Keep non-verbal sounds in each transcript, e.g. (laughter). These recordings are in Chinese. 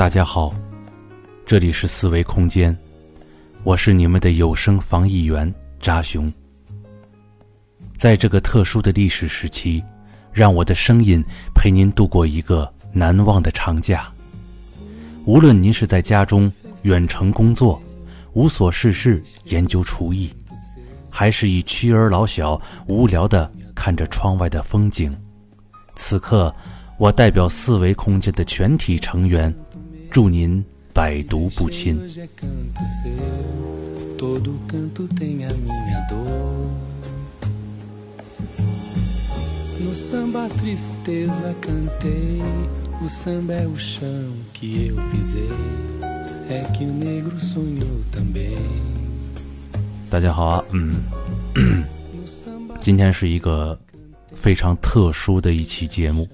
大家好，这里是四维空间，我是你们的有声防疫员扎熊。在这个特殊的历史时期，让我的声音陪您度过一个难忘的长假。无论您是在家中远程工作，无所事事研究厨艺，还是以妻儿老小无聊的看着窗外的风景，此刻，我代表四维空间的全体成员，祝您百毒不侵。大家好啊，嗯，今天是一个非常特殊的一期节目，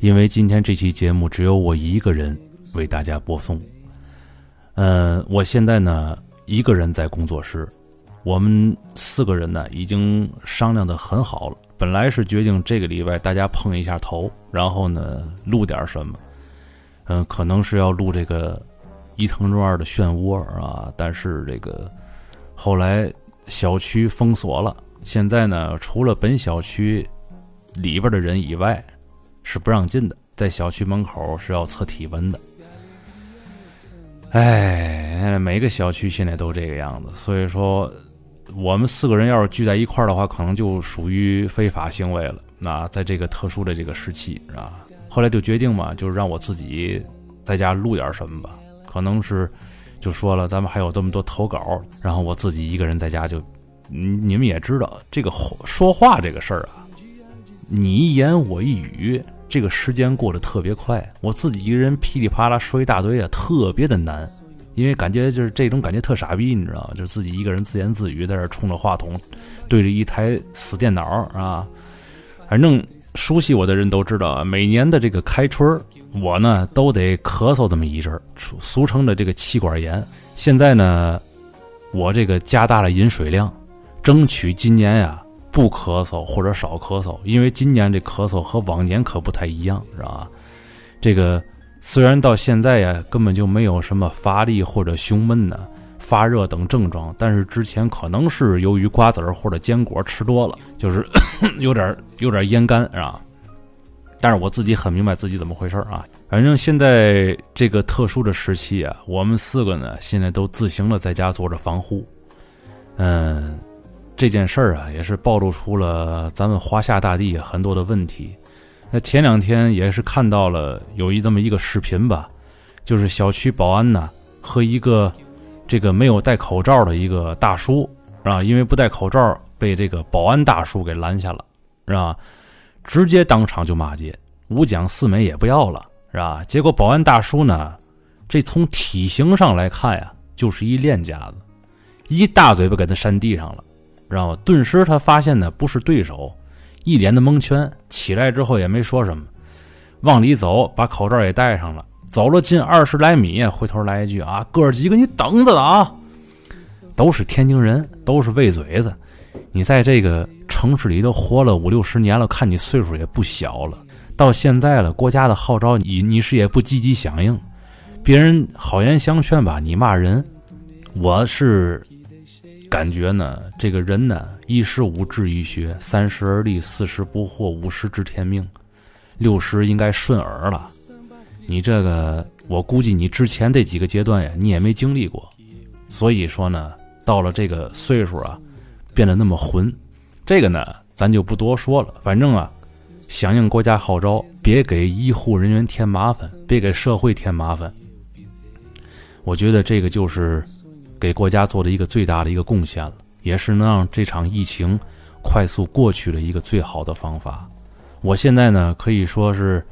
因为今天这期节目只有我一个人为大家播送。呃，我现在呢一个人在工作室，我们四个人呢已经商量的很好了。本来是决定这个礼拜大家碰一下头，然后呢录点什么，嗯、可能是要录这个伊藤润二的漩涡啊，但是这个后来小区封锁了，现在呢除了本小区里边的人以外是不让进的，在小区门口是要测体温的。哎，每个小区现在都这个样子，所以说我们四个人要是聚在一块儿的话，可能就属于非法行为了。那在这个特殊的这个时期啊，后来就决定嘛，就是让我自己在家录点什么吧。可能是就说了，咱们还有这么多投稿，然后我自己一个人在家就，你你们也知道，这个说话这个事儿啊，你一言我一语，这个时间过得特别快。我自己一个人噼里啪啦说一大堆啊，特别的难，因为感觉就是这种感觉特傻逼，你知道吗？就是自己一个人自言自语，在这冲着话筒，对着一台死电脑啊。反正熟悉我的人都知道啊，每年的这个开春，我呢都得咳嗽这么一阵，俗俗称的这个气管炎。现在呢，我这个加大了饮水量，争取今年呀不咳嗽或者少咳嗽，因为今年这咳嗽和往年可不太一样，是吧？这个虽然到现在呀根本就没有什么乏力或者胸闷呢、发热等症状，但是之前可能是由于瓜子儿或者坚果吃多了，就是 (coughs) 有点有点咽干，是吧？但是我自己很明白自己怎么回事啊。反正现在这个特殊的时期啊，我们四个呢现在都自行的在家做着防护。嗯，这件事儿啊，也是暴露出了咱们华夏大地很多的问题。那前两天也是看到了有一这么一个视频吧，就是小区保安呢和一个这个没有戴口罩的一个大叔啊，因为不戴口罩被这个保安大叔给拦下了，是吧？直接当场就骂街，五讲四美也不要了，是吧？结果保安大叔呢，这从体型上来看呀，就是一练家子，一大嘴巴给他扇地上了，知道吗？顿时他发现呢不是对手，一脸的蒙圈，起来之后也没说什么，往里走，把口罩也戴上了，走了近二十来米，回头来一句啊，哥几个你等着啊！都是天津人，都是喂嘴子，你在这个城市里都活了五六十年了，看你岁数也不小了。到现在了，国家的号召你你是也不积极响应，别人好言相劝吧，你骂人。我是感觉呢，这个人呢，一十五志于学，三十而立，四十不惑，五十知天命，六十应该顺耳了。你这个，我估计你之前这几个阶段呀，你也没经历过，所以说呢，到了这个岁数啊，变得那么混。这个呢，咱就不多说了。反正啊，响应国家号召，别给医护人员添麻烦，别给社会添麻烦。我觉得这个就是给国家做的一个最大的一个贡献了，也是能让这场疫情快速过去的一个最好的方法。我现在呢，可以说是，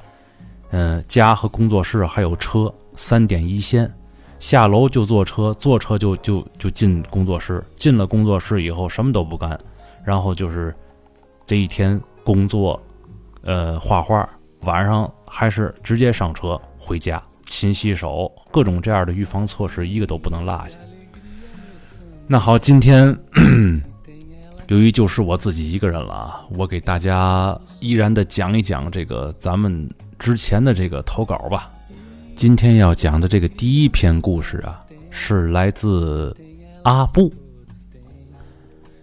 嗯、家和工作室还有车三点一线，下楼就坐车，坐车就就就进工作室，进了工作室以后什么都不干，然后就是这一天工作，呃，画画，晚上还是直接上车回家，勤洗手，各种这样的预防措施一个都不能落下。那好，今天 (clears throat) 由于就是我自己一个人了啊，我给大家依然的讲一讲这个咱们之前的这个投稿吧。今天要讲的这个第一篇故事啊，是来自阿布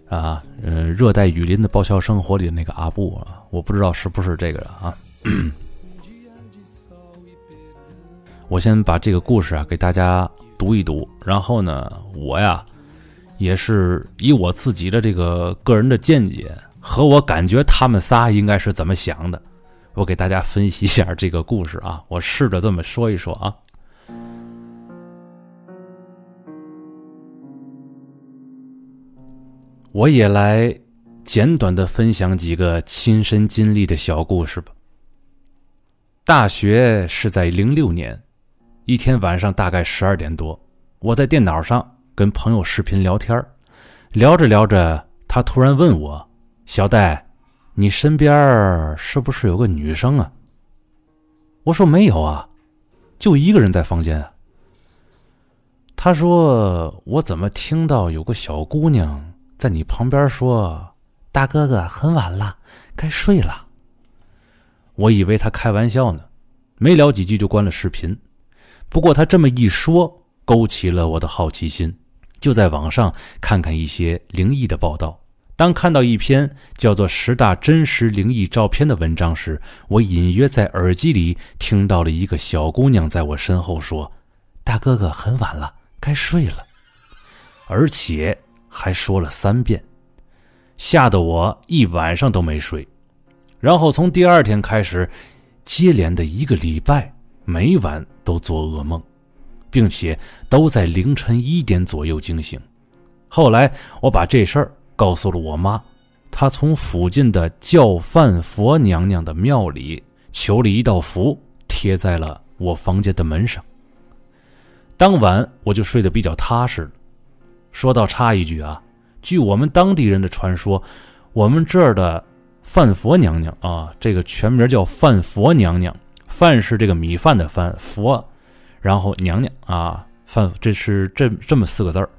啊，呃，热带雨林的爆笑生活里的那个阿布啊，我不知道是不是这个人啊。(clears throat) 我先把这个故事啊给大家读一读，然后呢，我呀也是以我自己的这个个人的见解和我感觉他们仨应该是怎么想的。我给大家分析一下这个故事啊，我试着这么说一说啊。我也来简短的分享几个亲身经历的小故事吧。大学是在零六年，一天晚上大概十二点多，我在电脑上跟朋友视频聊天聊着聊着，他突然问我：“小戴。”你身边是不是有个女生啊？我说没有啊，就一个人在房间啊。他说：“我怎么听到有个小姑娘在你旁边说，大哥哥很晚了，该睡了。”我以为他开玩笑呢，没聊几句就关了视频。不过他这么一说，勾起了我的好奇心，就在网上看看一些灵异的报道。当看到一篇叫做《十大真实灵异照片》的文章时，我隐约在耳机里听到了一个小姑娘在我身后说：“大哥哥，很晚了，该睡了。”而且还说了三遍，吓得我一晚上都没睡。然后从第二天开始，接连的一个礼拜，每晚都做噩梦，并且都在凌晨一点左右惊醒。后来我把这事儿。告诉了我妈，她从附近的叫饭佛娘娘的庙里求了一道符，贴在了我房间的门上。当晚我就睡得比较踏实了。说到插一句啊，据我们当地人的传说，我们这儿的饭佛娘娘啊，这个全名叫饭佛娘娘，饭是这个米饭的饭，佛，然后娘娘啊，范这是这这么四个字儿。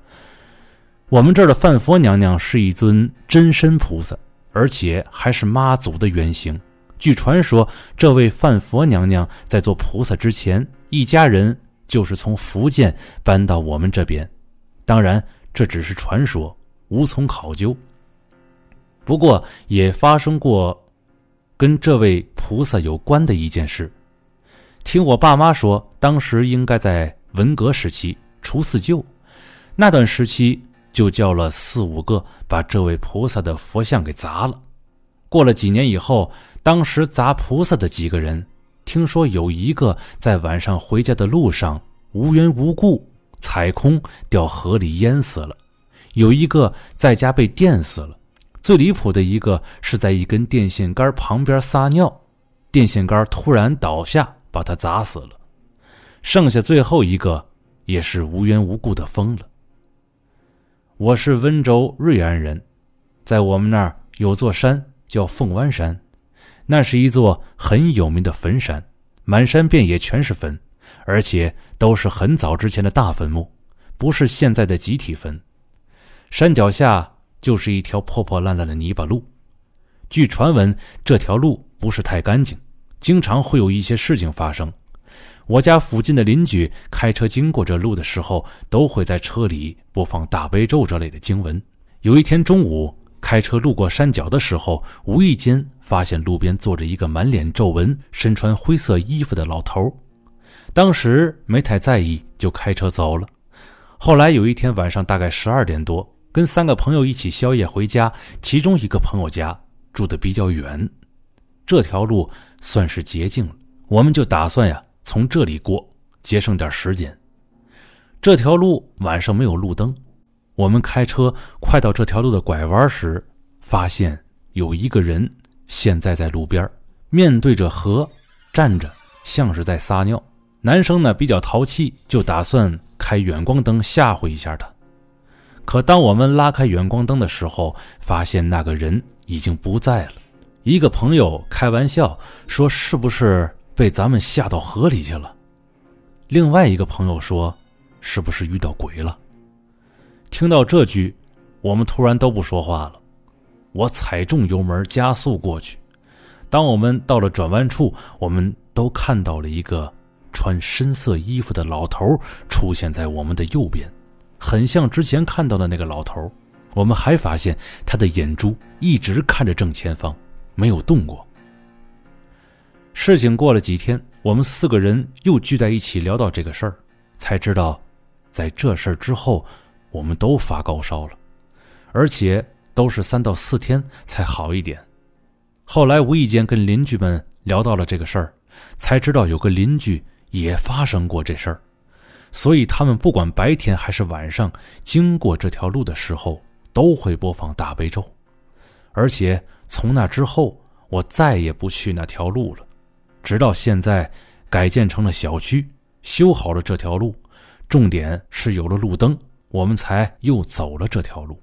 我们这儿的范佛娘娘是一尊真身菩萨，而且还是妈祖的原型。据传说，这位范佛娘娘在做菩萨之前，一家人就是从福建搬到我们这边。当然，这只是传说，无从考究。不过，也发生过跟这位菩萨有关的一件事。听我爸妈说，当时应该在文革时期，除四旧那段时期。就叫了四五个，把这位菩萨的佛像给砸了。过了几年以后，当时砸菩萨的几个人，听说有一个在晚上回家的路上无缘无故踩空掉河里淹死了，有一个在家被电死了，最离谱的一个是在一根电线杆旁边撒尿，电线杆突然倒下把他砸死了，剩下最后一个也是无缘无故的疯了。我是温州瑞安人，在我们那儿有座山叫凤湾山，那是一座很有名的坟山，满山遍野全是坟，而且都是很早之前的大坟墓，不是现在的集体坟。山脚下就是一条破破烂烂的泥巴路，据传闻这条路不是太干净，经常会有一些事情发生。我家附近的邻居开车经过这路的时候，都会在车里播放大悲咒这类的经文。有一天中午，开车路过山脚的时候，无意间发现路边坐着一个满脸皱纹、身穿灰色衣服的老头。当时没太在意，就开车走了。后来有一天晚上，大概十二点多，跟三个朋友一起宵夜回家，其中一个朋友家住的比较远，这条路算是捷径了，我们就打算呀。从这里过，节省点时间。这条路晚上没有路灯，我们开车快到这条路的拐弯时，发现有一个人现在在路边，面对着河站着，像是在撒尿。男生呢比较淘气，就打算开远光灯吓唬一下他。可当我们拉开远光灯的时候，发现那个人已经不在了。一个朋友开玩笑说：“是不是？”被咱们吓到河里去了。另外一个朋友说：“是不是遇到鬼了？”听到这句，我们突然都不说话了。我踩重油门加速过去。当我们到了转弯处，我们都看到了一个穿深色衣服的老头出现在我们的右边，很像之前看到的那个老头。我们还发现他的眼珠一直看着正前方，没有动过。事情过了几天，我们四个人又聚在一起聊到这个事儿，才知道，在这事儿之后，我们都发高烧了，而且都是三到四天才好一点。后来无意间跟邻居们聊到了这个事儿，才知道有个邻居也发生过这事儿，所以他们不管白天还是晚上经过这条路的时候，都会播放大悲咒。而且从那之后，我再也不去那条路了。直到现在，改建成了小区，修好了这条路，重点是有了路灯，我们才又走了这条路。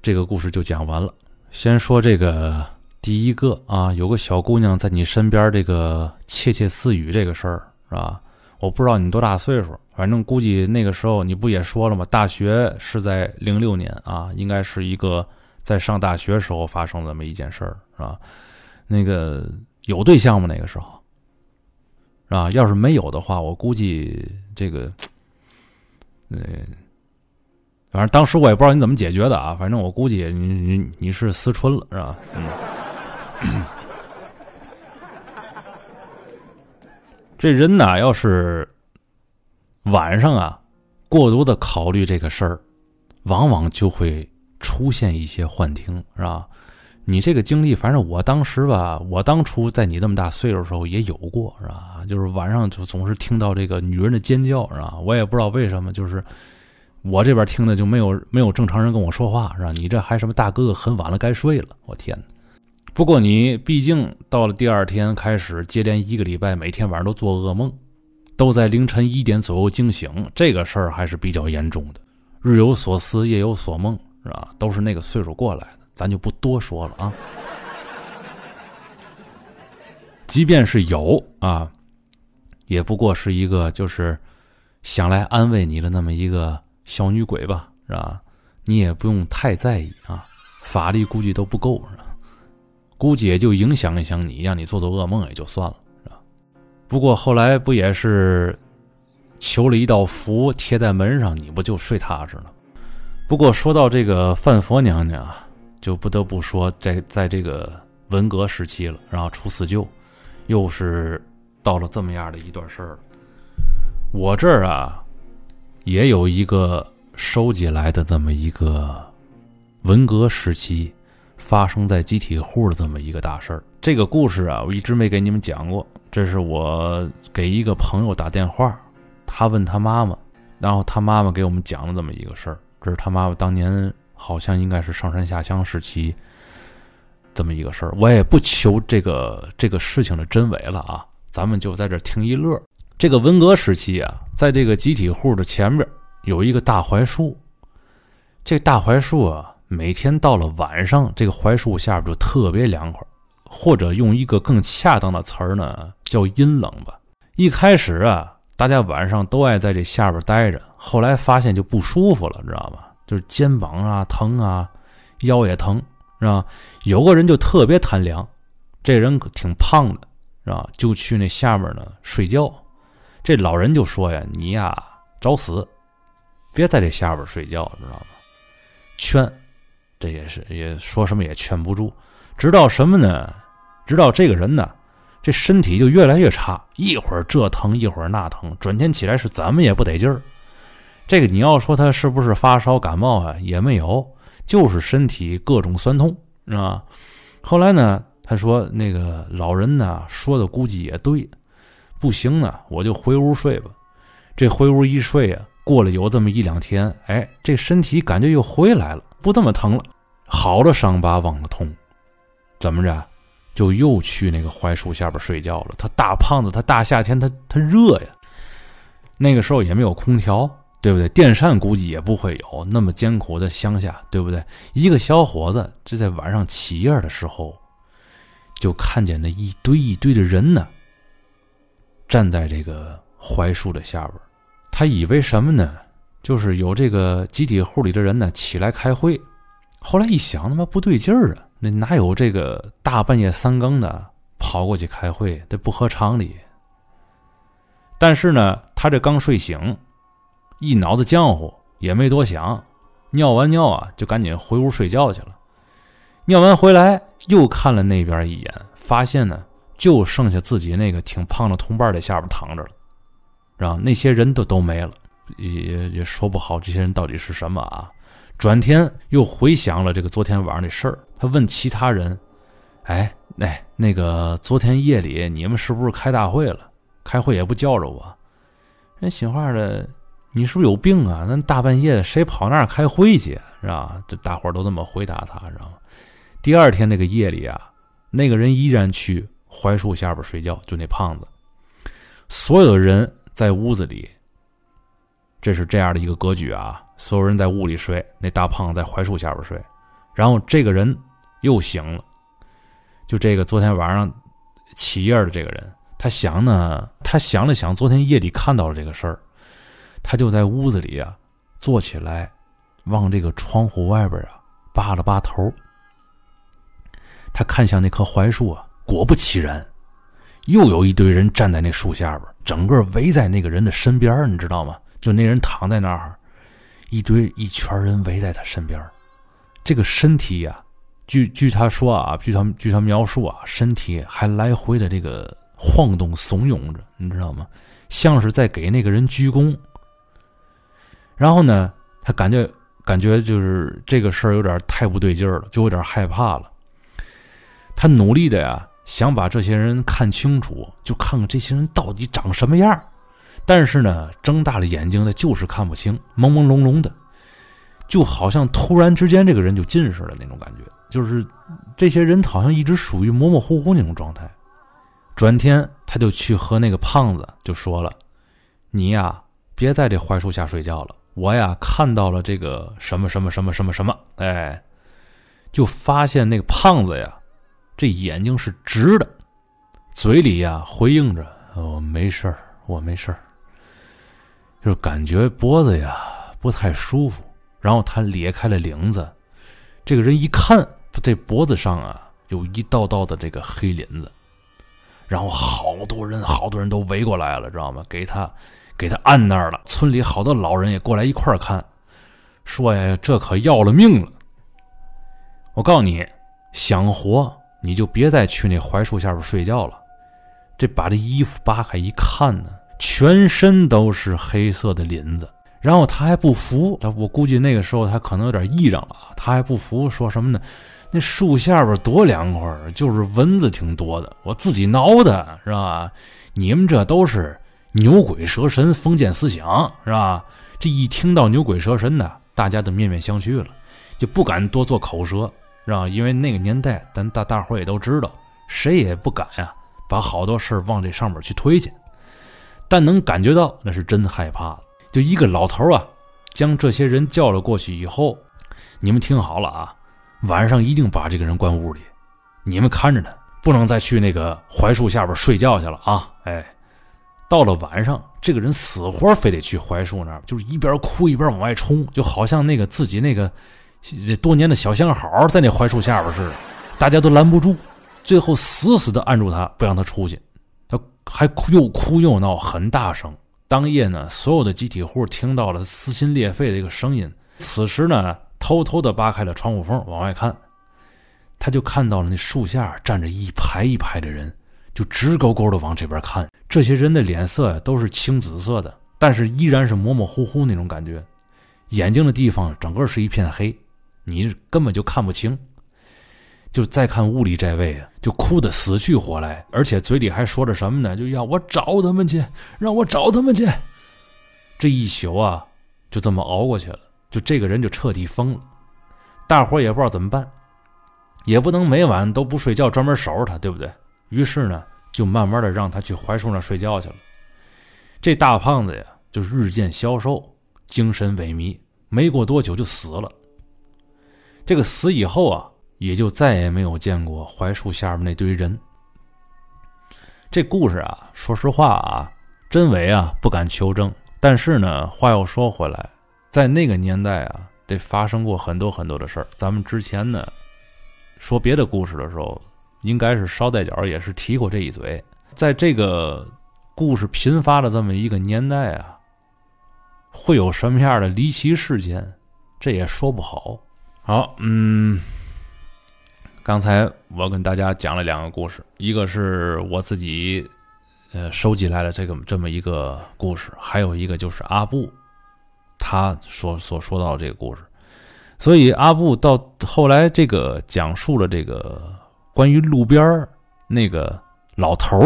这个故事就讲完了。先说这个第一个啊，有个小姑娘在你身边，这个窃窃私语这个事儿是吧？我不知道你多大岁数，反正估计那个时候你不也说了吗？大学是在零六年啊，应该是一个在上大学时候发生这么一件事儿是吧？那个有对象吗？那个时候？啊，要是没有的话，我估计这个，呃，反正当时我也不知道你怎么解决的啊。反正我估计你你你是思春了，是吧？嗯。这人呐，要是晚上啊，过多的考虑这个事儿，往往就会出现一些幻听，是吧？你这个经历，反正我当时吧，我当初在你这么大岁数时候也有过，是吧？就是晚上就总是听到这个女人的尖叫，是吧？我也不知道为什么，就是我这边听的就没有没有正常人跟我说话，是吧？你这还什么大哥哥，很晚了该睡了，我天！不过你毕竟到了第二天开始，接连一个礼拜，每天晚上都做噩梦，都在凌晨一点左右惊醒，这个事儿还是比较严重的。日有所思，夜有所梦，是吧？都是那个岁数过来的。咱就不多说了啊。(laughs) 即便是有啊，也不过是一个就是想来安慰你的那么一个小女鬼吧，是吧？你也不用太在意啊，法力估计都不够，是吧？估计也就影响一响你，让你做做噩梦也就算了，是吧？不过后来不也是求了一道符贴在门上，你不就睡踏实了？不过说到这个范佛娘娘啊。就不得不说，在在这个文革时期了，然后出四旧，又是到了这么样的一段事儿。我这儿啊，也有一个收集来的这么一个文革时期发生在集体户的这么一个大事儿。这个故事啊，我一直没给你们讲过。这是我给一个朋友打电话，他问他妈妈，然后他妈妈给我们讲了这么一个事儿。这是他妈妈当年。好像应该是上山下乡时期这么一个事儿，我也不求这个这个事情的真伪了啊，咱们就在这听一乐。这个文革时期啊，在这个集体户的前边有一个大槐树，这大槐树啊，每天到了晚上，这个槐树下边就特别凉快，或者用一个更恰当的词儿呢，叫阴冷吧。一开始啊，大家晚上都爱在这下边待着，后来发现就不舒服了，知道吧？就是肩膀啊疼啊，腰也疼，是吧？有个人就特别贪凉，这人挺胖的，是吧？就去那下面呢睡觉。这老人就说呀：“你呀找死，别在这下边睡觉，知道吗？”劝，这也是也说什么也劝不住。直到什么呢？直到这个人呢，这身体就越来越差，一会儿这疼一会儿那疼，转天起来是怎么也不得劲儿。这个你要说他是不是发烧感冒啊？也没有，就是身体各种酸痛，是吧？后来呢，他说那个老人呢说的估计也对，不行呢，我就回屋睡吧。这回屋一睡啊，过了有这么一两天，哎，这身体感觉又回来了，不这么疼了，好了伤疤忘了痛，怎么着，就又去那个槐树下边睡觉了。他大胖子，他大夏天他他热呀，那个时候也没有空调。对不对？电扇估计也不会有那么艰苦的乡下，对不对？一个小伙子这在晚上起夜的时候，就看见那一堆一堆的人呢，站在这个槐树的下边他以为什么呢？就是有这个集体户里的人呢起来开会。后来一想，他妈不对劲儿啊！那哪有这个大半夜三更的跑过去开会？这不合常理。但是呢，他这刚睡醒，一脑子浆糊，也没多想，尿完尿啊，就赶紧回屋睡觉去了。尿完回来，又看了那边一眼，发现呢，就剩下自己那个挺胖的同伴在下边躺着了，然后那些人都都没了，也也说不好这些人到底是什么啊。转天又回想了这个昨天晚上的事儿，他问其他人：“哎，哎，那个昨天夜里你们是不是开大会了？开会也不叫着我。”人心话的，你是不是有病啊？那大半夜的谁跑那儿开会去是吧？这大伙儿都这么回答他，知道吗？第二天那个夜里啊，那个人依然去槐树下边睡觉，就那胖子。所有的人在屋子里，这是这样的一个格局啊。所有人在屋里睡，那大胖子在槐树下边睡，然后这个人又醒了。就这个昨天晚上起夜的这个人，他想呢，他想了想，昨天夜里看到了这个事儿，他就在屋子里啊坐起来，往这个窗户外边啊扒了扒头。他看向那棵槐树啊，果不其然，又有一堆人站在那树下边，整个围在那个人的身边，你知道吗？就那人躺在那儿。一堆一圈人围在他身边，这个身体呀，据据他说啊，据他据他描述啊，身体还来回的这个晃动怂恿着，你知道吗？像是在给那个人鞠躬。然后呢，他感觉感觉就是这个事儿有点太不对劲儿了，就有点害怕了。他努力的呀，想把这些人看清楚，就看看这些人到底长什么样。但是呢，睁大了眼睛，他就是看不清，朦朦胧胧的，就好像突然之间这个人就近视了那种感觉。就是这些人好像一直属于模模糊糊那种状态。转天，他就去和那个胖子就说了：“你呀，别在这槐树下睡觉了。我呀，看到了这个什么什么什么什么什么。”哎，就发现那个胖子呀，这眼睛是直的，嘴里呀回应着：“哦，没事儿，我没事儿。”就感觉脖子呀不太舒服，然后他裂开了领子，这个人一看，这脖子上啊有一道道的这个黑鳞子，然后好多人好多人都围过来了，知道吗？给他给他按那儿了。村里好多老人也过来一块儿看，说呀，这可要了命了。我告诉你，想活你就别再去那槐树下边睡觉了。这把这衣服扒开一看呢。全身都是黑色的鳞子，然后他还不服，他我估计那个时候他可能有点异常了，他还不服，说什么呢？那树下边多凉快，就是蚊子挺多的，我自己挠的，是吧？你们这都是牛鬼蛇神、封建思想，是吧？这一听到牛鬼蛇神的，大家都面面相觑了，就不敢多做口舌，是吧？因为那个年代，咱大大伙也都知道，谁也不敢呀，把好多事往这上面去推去。但能感觉到那是真害怕。就一个老头啊，将这些人叫了过去以后，你们听好了啊，晚上一定把这个人关屋里，你们看着他，不能再去那个槐树下边睡觉去了啊！哎，到了晚上，这个人死活非得去槐树那儿，就是一边哭一边往外冲，就好像那个自己那个多年的小相好在那槐树下边似的，大家都拦不住，最后死死的按住他，不让他出去。他还哭又哭又闹，很大声。当夜呢，所有的集体户听到了撕心裂肺的一个声音。此时呢，偷偷的扒开了窗户缝往外看，他就看到了那树下站着一排一排的人，就直勾勾的往这边看。这些人的脸色都是青紫色的，但是依然是模模糊糊那种感觉，眼睛的地方整个是一片黑，你根本就看不清。就再看屋里这位啊，就哭得死去活来，而且嘴里还说着什么呢？就要我找他们去，让我找他们去。这一宿啊，就这么熬过去了。就这个人就彻底疯了，大伙也不知道怎么办，也不能每晚都不睡觉专门守着他，对不对？于是呢，就慢慢的让他去槐树那睡觉去了。这大胖子呀，就日渐消瘦，精神萎靡，没过多久就死了。这个死以后啊。也就再也没有见过槐树下面那堆人。这故事啊，说实话啊，真伪啊不敢求证。但是呢，话又说回来，在那个年代啊，得发生过很多很多的事儿。咱们之前呢，说别的故事的时候，应该是捎带脚也是提过这一嘴。在这个故事频发的这么一个年代啊，会有什么样的离奇事件，这也说不好。好，嗯，刚才我跟大家讲了两个故事，一个是我自己呃收集来的这个这么一个故事，还有一个就是阿布他所所说到的这个故事。所以阿布到后来这个讲述了这个关于路边那个老头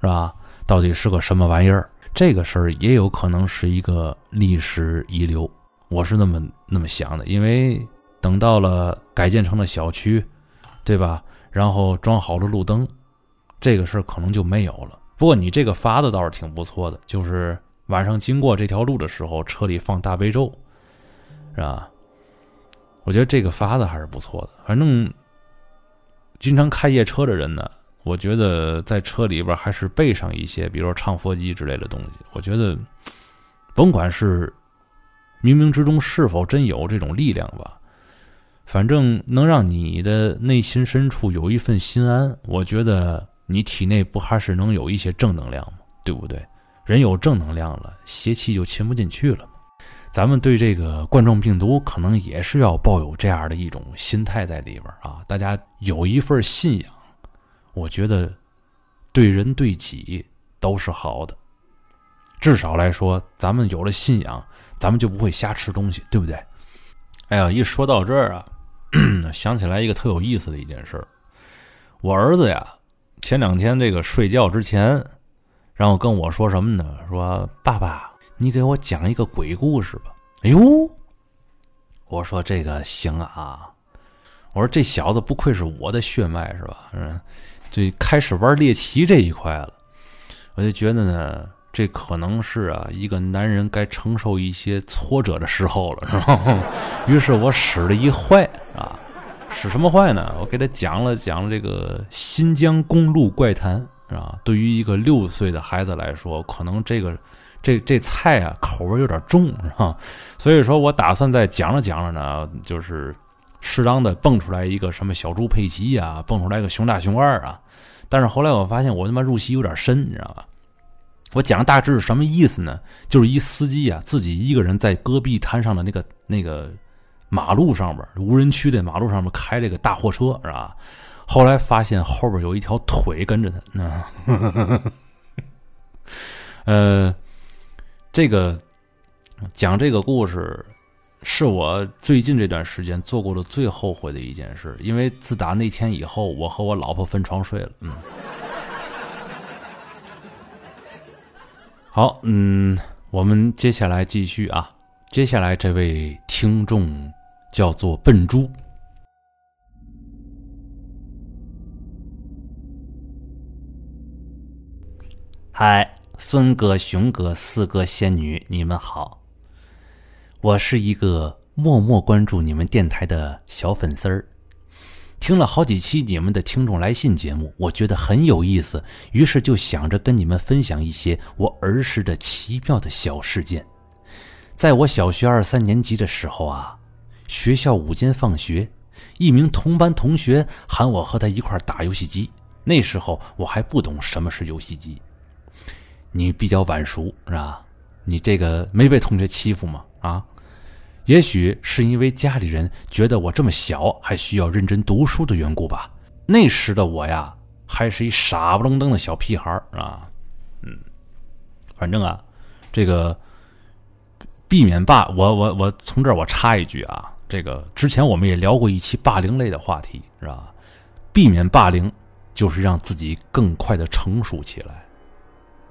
是吧？到底是个什么玩意儿？这个事儿也有可能是一个历史遗留，我是那么那么想的。因为等到了改建成了小区，对吧？然后装好了路灯，这个事儿可能就没有了。不过你这个法子倒是挺不错的，就是晚上经过这条路的时候，车里放大悲咒，是吧？我觉得这个法子还是不错的。反正经常开夜车的人呢。我觉得在车里边还是备上一些，比如说唱佛机之类的东西。我觉得，甭管是冥冥之中是否真有这种力量吧，反正能让你的内心深处有一份心安。我觉得你体内不还是能有一些正能量吗？对不对？人有正能量了，邪气就侵不进去了。咱们对这个冠状病毒可能也是要抱有这样的一种心态在里边啊，大家有一份信仰。我觉得，对人对己都是好的。至少来说，咱们有了信仰，咱们就不会瞎吃东西，对不对？哎呀，一说到这儿啊，(coughs) 想起来一个特有意思的一件事。我儿子呀，前两天这个睡觉之前，然后跟我说什么呢？说爸爸，你给我讲一个鬼故事吧。哎呦，我说这个行啊。我说这小子不愧是我的血脉，是吧？嗯。就开始玩猎奇这一块了，我就觉得呢，这可能是啊，一个男人该承受一些挫折的时候了，是吧？(laughs) 于是我使了一坏啊，使什么坏呢？我给他讲了讲这个新疆公路怪谈啊。对于一个六岁的孩子来说，可能这个这这菜啊口味有点重，是吧？所以说我打算在讲着讲着呢，就是适当的蹦出来一个什么小猪佩奇呀，蹦出来个熊大熊二啊。但是后来我发现我他妈入戏有点深，你知道吧？我讲大致是什么意思呢？就是一司机啊，自己一个人在戈壁滩上的那个那个马路上边，无人区的马路上面开这个大货车，是吧？后来发现后边有一条腿跟着他，啊，(laughs) 呃，这个讲这个故事。是我最近这段时间做过的最后悔的一件事，因为自打那天以后，我和我老婆分床睡了。嗯，好，嗯，我们接下来继续啊。接下来这位听众叫做笨猪，嗨，孙哥、熊哥、四哥、仙女，你们好。我是一个默默关注你们电台的小粉丝儿，听了好几期你们的听众来信节目，我觉得很有意思，于是就想着跟你们分享一些我儿时的奇妙的小事件。在我小学二三年级的时候啊，学校午间放学，一名同班同学喊我和他一块打游戏机。那时候我还不懂什么是游戏机。你比较晚熟是吧？你这个没被同学欺负吗？啊？也许是因为家里人觉得我这么小还需要认真读书的缘故吧。那时的我呀，还是一傻不愣登的小屁孩啊。嗯，反正啊，这个避免霸，我我我从这儿我插一句啊，这个之前我们也聊过一期霸凌类的话题，是吧？避免霸凌就是让自己更快的成熟起来，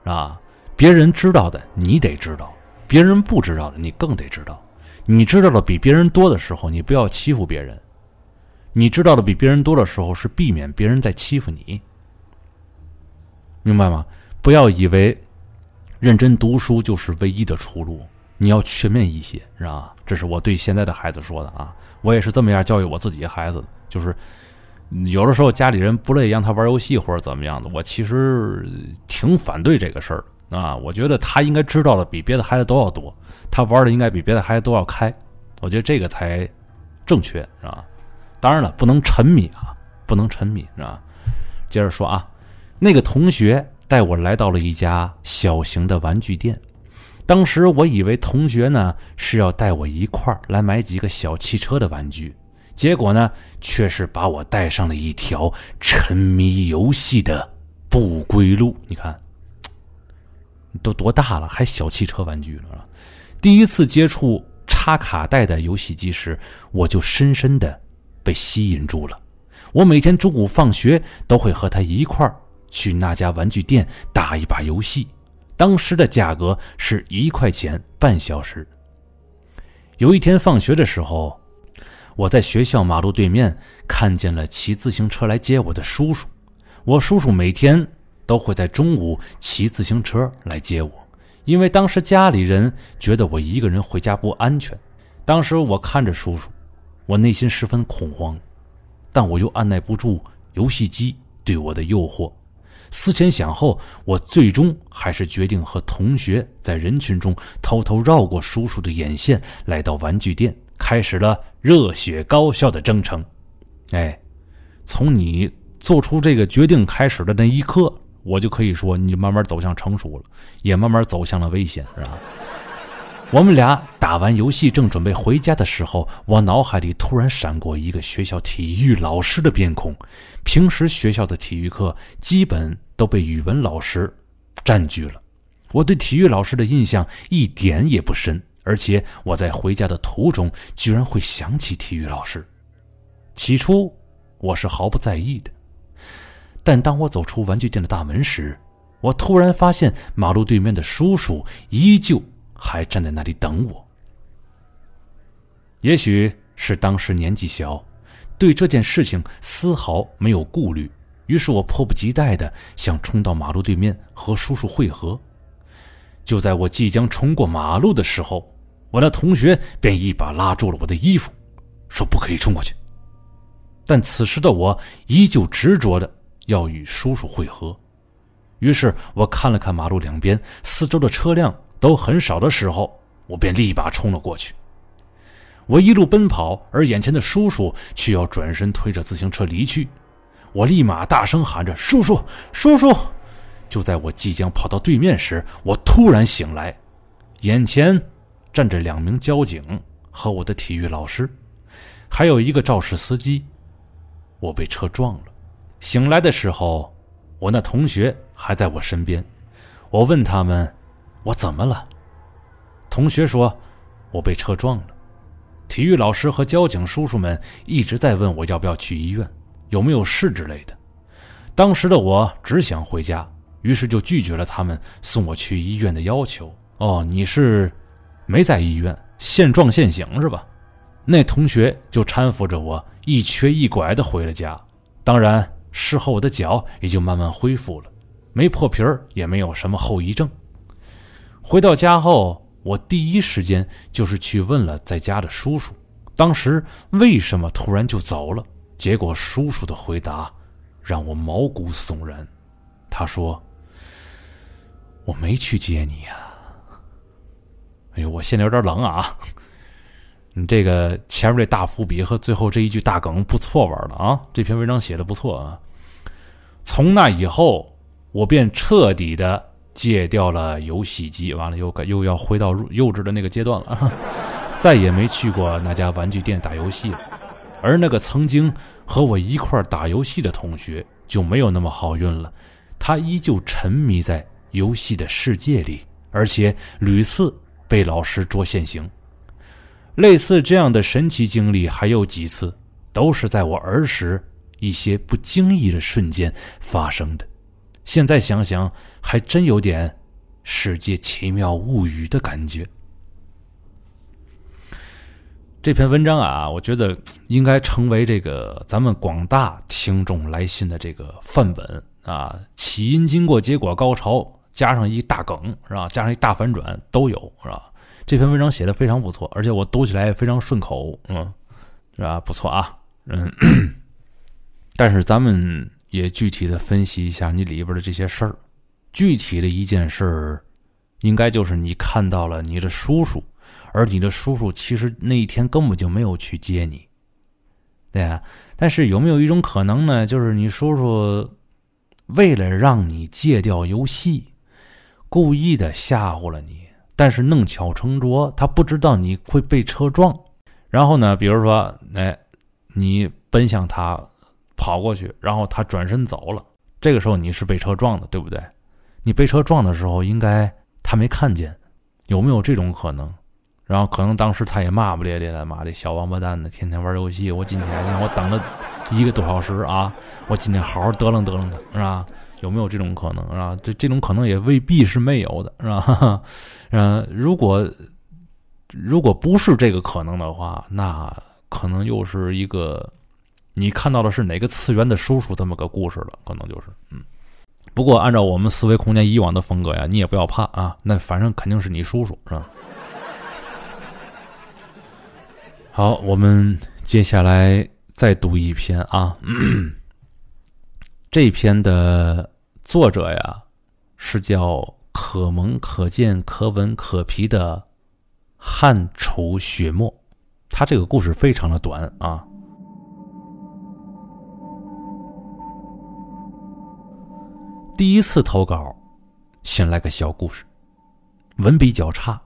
啊？别人知道的你得知道，别人不知道的你更得知道。你知道的比别人多的时候，你不要欺负别人；你知道的比别人多的时候，是避免别人在欺负你，明白吗？不要以为认真读书就是唯一的出路，你要全面一些，是吧？这是我对现在的孩子说的啊，我也是这么样教育我自己孩子，就是有的时候家里人不乐意让他玩游戏或者怎么样的，我其实挺反对这个事儿。啊，我觉得他应该知道的比别的孩子都要多，他玩的应该比别的孩子都要开，我觉得这个才正确，是吧？当然了，不能沉迷啊，不能沉迷，是吧？接着说啊，那个同学带我来到了一家小型的玩具店。当时我以为同学呢是要带我一块儿来买几个小汽车的玩具，结果呢却是把我带上了一条沉迷游戏的不归路。你看，(tsk) 都多大了还小汽车玩具了？第一次接触插卡带的游戏机时，我就深深的被吸引住了。我每天中午放学都会和他一块儿去那家玩具店打一把游戏。当时的价格是一块钱半小时。有一天放学的时候，我在学校马路对面看见了骑自行车来接我的叔叔。我叔叔每天都会在中午骑自行车来接我，因为当时家里人觉得我一个人回家不安全。当时我看着叔叔，我内心十分恐慌，但我又按耐不住游戏机对我的诱惑。思前想后，我最终还是决定和同学在人群中偷偷绕过叔叔的眼线，来到玩具店，开始了热血高校的征程。哎，从你做出这个决定开始的那一刻，我就可以说你慢慢走向成熟了，也慢慢走向了危险，是吧？(laughs) 我们俩打完游戏，正准备回家的时候，我脑海里突然闪过一个学校体育老师的面孔。平时学校的体育课基本都被语文老师占据了，我对体育老师的印象一点也不深，而且我在回家的途中居然会想起体育老师。起初我是毫不在意的，但当我走出玩具店的大门时，我突然发现马路对面的叔叔依旧。还站在那里等我。也许是当时年纪小，对这件事情丝毫没有顾虑，于是我迫不及待的想冲到马路对面和叔叔会合。就在我即将冲过马路的时候，我的同学便一把拉住了我的衣服，说不可以冲过去。但此时的我依旧执着的要与叔叔会合，于是我看了看马路两边四周的车辆。都很少的时候，我便立马冲了过去。我一路奔跑，而眼前的叔叔却要转身推着自行车离去。我立马大声喊着：“叔叔，叔叔！”就在我即将跑到对面时，我突然醒来，眼前站着两名交警和我的体育老师，还有一个肇事司机。我被车撞了。醒来的时候，我那同学还在我身边。我问他们。我怎么了？同学说，我被车撞了。体育老师和交警叔叔们一直在问我要不要去医院，有没有事之类的。当时的我只想回家，于是就拒绝了他们送我去医院的要求。哦，你是没在医院，现撞现行是吧？那同学就搀扶着我一瘸一拐的回了家。当然，事后我的脚也就慢慢恢复了，没破皮儿，也没有什么后遗症。回到家后，我第一时间就是去问了在家的叔叔，当时为什么突然就走了？结果叔叔的回答让我毛骨悚然。他说：“我没去接你呀。”哎呦，我现在有点冷啊！你这个前面这大伏笔和最后这一句大梗不错玩了啊！这篇文章写的不错啊。从那以后，我便彻底的。戒掉了游戏机，完了又又要回到幼稚的那个阶段了，(laughs) 再也没去过那家玩具店打游戏了。而那个曾经和我一块打游戏的同学就没有那么好运了，他依旧沉迷在游戏的世界里，而且屡次被老师捉现行。类似这样的神奇经历还有几次，都是在我儿时一些不经意的瞬间发生的。现在想想，还真有点《世界奇妙物语》的感觉。这篇文章啊，我觉得应该成为这个咱们广大听众来信的这个范本啊。起因、经过、结果、高潮，加上一大梗，是吧？加上一大反转，都有，是吧？这篇文章写的非常不错，而且我读起来也非常顺口，嗯，是吧？不错啊，嗯。(clears throat) 但是咱们。也具体的分析一下你里边的这些事儿，具体的一件事儿，应该就是你看到了你的叔叔，而你的叔叔其实那一天根本就没有去接你，对啊。但是有没有一种可能呢？就是你叔叔为了让你戒掉游戏，故意的吓唬了你。但是弄巧成拙，他不知道你会被车撞。然后呢，比如说，哎，你奔向他跑过去，然后他转身走了。这个时候你是被车撞的，对不对？你被车撞的时候，应该他没看见，有没有这种可能？然后可能当时他也骂不咧咧的，骂这小王八蛋的，天天玩游戏。我今天我等了一个多小时啊，我今天好好得楞得楞他，是吧？有没有这种可能，啊？这这种可能也未必是没有的，是吧？(laughs) 嗯，如果如果不是这个可能的话，那可能又是一个你看到的是哪个次元的叔叔这么个故事了，可能就是嗯。不过按照我们思维空间以往的风格呀，你也不要怕啊，那反正肯定是你叔叔，是吧？(laughs) 好，我们接下来再读一篇啊。(clears throat) 这篇的作者呀，是叫可萌可见可闻可皮的汉楚雪墨。他这个故事非常的短啊。第一次投稿，先来个小故事，文笔较差。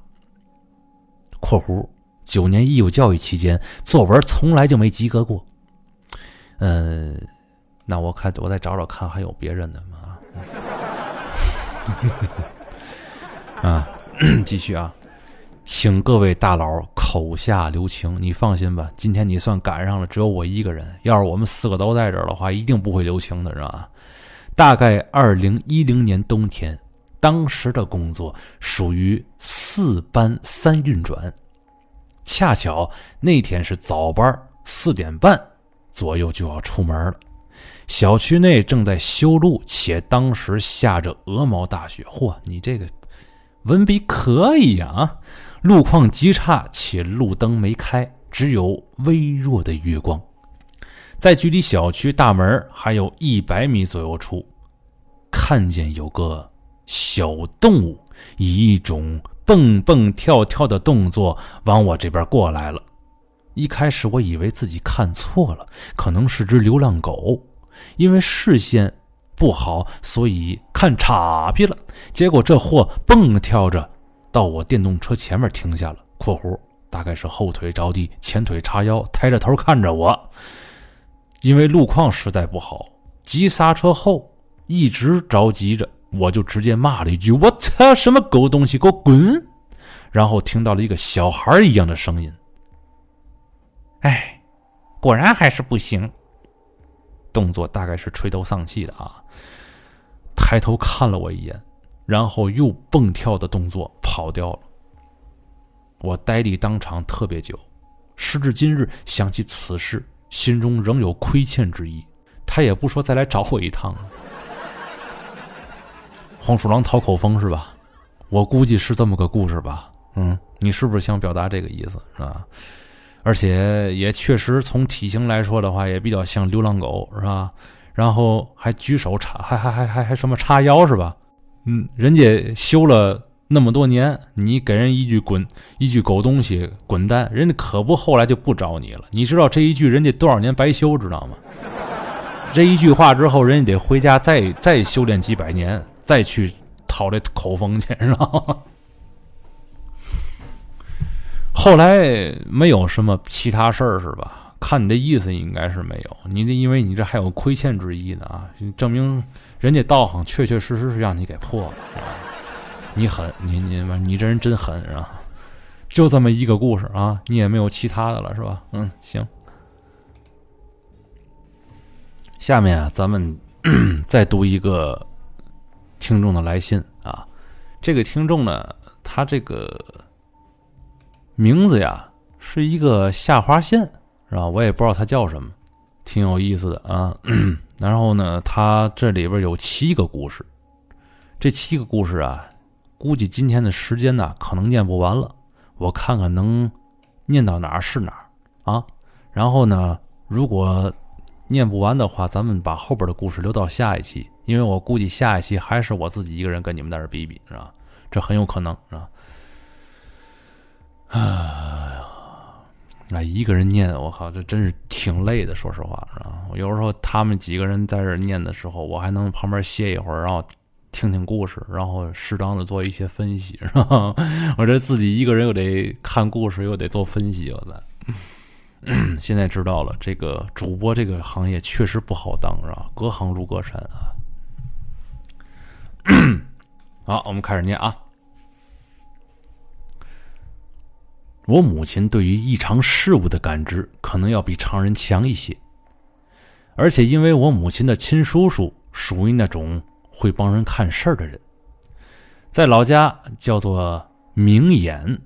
（括弧）九年义务教育期间，作文从来就没及格过。嗯，那我看我再找找看，还有别人的吗？(laughs) 啊，(clears throat) 继续啊，请各位大佬口下留情。你放心吧，今天你算赶上了，只有我一个人。要是我们四个都在这儿的话，一定不会留情的，是吧？大概二零一零年冬天，当时的工作属于四班三运转。恰巧那天是早班，四点半左右就要出门了。小区内正在修路，且当时下着鹅毛大雪。嚯，你这个文笔可以呀！路况极差，且路灯没开，只有微弱的月光。在距离小区大门还有一百米左右处，看见有个小动物以一种。蹦蹦跳跳的动作往我这边过来了。一开始我以为自己看错了，可能是只流浪狗，因为视线不好，所以看岔劈了。结果这货蹦跳着到我电动车前面停下了（括弧大概是后腿着地，前腿叉腰，抬着头看着我）。因为路况实在不好，急刹车后一直着急着。我就直接骂了一句：“我操，什么狗东西，给我滚！”然后听到了一个小孩一样的声音：“哎，果然还是不行。”动作大概是垂头丧气的啊。抬头看了我一眼，然后又蹦跳的动作跑掉了。我呆立当场特别久，时至今日想起此事，心中仍有亏欠之意。他也不说再来找我一趟。(laughs) 黄鼠狼讨口风是吧？我估计是这么个故事吧。嗯，你是不是想表达这个意思是吧？而且也确实从体型来说的话，也比较像流浪狗是吧？然后还举手叉，还还还还还什么叉腰是吧？嗯，人家修了那么多年，你给人一句滚，一句狗东西滚蛋，人家可不后来就不找你了。你知道这一句人家多少年白修，知道吗？这一句话之后，人家得回家再再修炼几百年。再去讨这口风去，知道吗？后来没有什么其他事儿，是吧？看你的意思，应该是没有。你这因为你这还有亏欠之意呢啊，证明人家道行确确实实是让你给破了。你狠，你你你这人真狠，啊？就这么一个故事啊，你也没有其他的了，是吧？嗯，行。下面啊，咱们 (clears throat) 再读一个。听众的来信啊，这个听众呢，他这个名字呀是一个下划线，是吧？我也不知道他叫什么，挺有意思的啊。(clears throat) 然后呢，他这里边有七个故事，这七个故事啊，估计今天的时间呢可能念不完了，我看看能念到哪儿是哪儿啊。然后呢，如果念不完的话，咱们把后边的故事留到下一期。因为我估计下一期还是我自己一个人跟你们在这比比，是吧？这很有可能，是吧？哎呀，那，一个人念，我靠，这真是挺累的。说实话，啊，有时候他们几个人在这念的时候，我还能旁边歇一会儿，然后听听故事，然后适当的做一些分析，是吧？(laughs) 我这自己一个人又得看故事，又得做分析，我操！现在知道了，这个主播这个行业确实不好当，是吧？隔行如隔山啊。(coughs) 好，我们开始念啊。我母亲对于异常事物的感知可能要比常人强一些，而且因为我母亲的亲叔叔属于那种会帮人看事儿的人，在老家叫做明眼，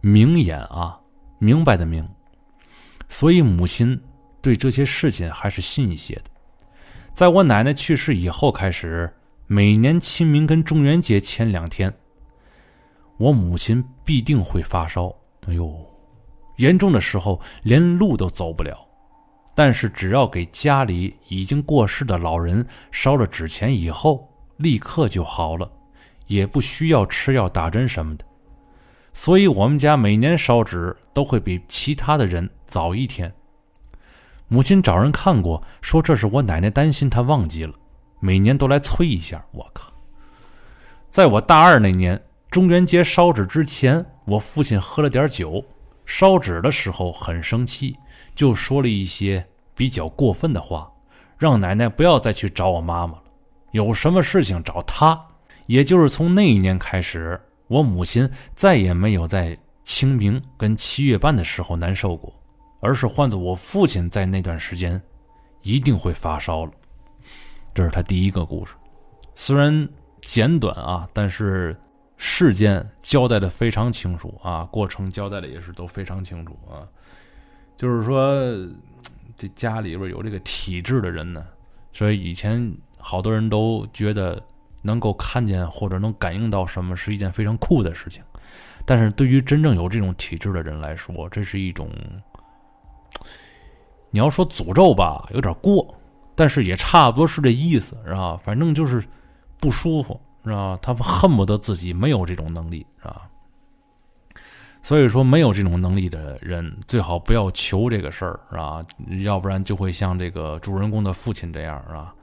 明眼啊，明白的明，所以母亲对这些事情还是信一些的。在我奶奶去世以后开始，每年清明跟中元节前两天，我母亲必定会发烧。哎呦，严重的时候连路都走不了。但是只要给家里已经过世的老人烧了纸钱以后，立刻就好了，也不需要吃药打针什么的。所以我们家每年烧纸都会比其他的人早一天。母亲找人看过，说这是我奶奶担心她忘记了，每年都来催一下。我靠，在我大二那年。中元节烧纸之前，我父亲喝了点酒，烧纸的时候很生气，就说了一些比较过分的话，让奶奶不要再去找我妈妈了，有什么事情找她。也就是从那一年开始，我母亲再也没有在清明跟七月半的时候难受过，而是换作我父亲在那段时间一定会发烧了。这是他第一个故事，虽然简短啊，但是。事件交代的非常清楚啊，过程交代的也是都非常清楚啊。就是说，这家里边有这个体质的人呢，所以以前好多人都觉得能够看见或者能感应到什么是一件非常酷的事情。但是对于真正有这种体质的人来说，这是一种你要说诅咒吧，有点过，但是也差不多是这意思，是吧？反正就是不舒服。是吧？他们恨不得自己没有这种能力，是吧？所以说，没有这种能力的人最好不要求这个事儿，是吧？要不然就会像这个主人公的父亲这样，是吧？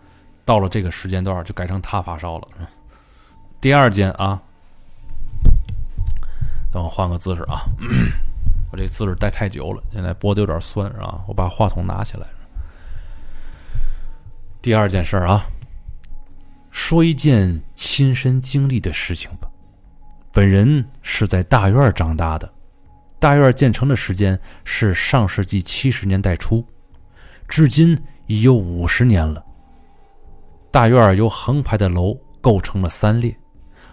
到了这个时间段就改成他发烧了。第二件啊，等我换个姿势啊，我这姿势待太久了，现在脖子有点酸，是吧？我把话筒拿起来。第二件事儿啊。说一件亲身经历的事情吧。本人是在大院长大的，大院建成的时间是上世纪七十年代初，至今已有五十年了。大院由横排的楼构成了三列，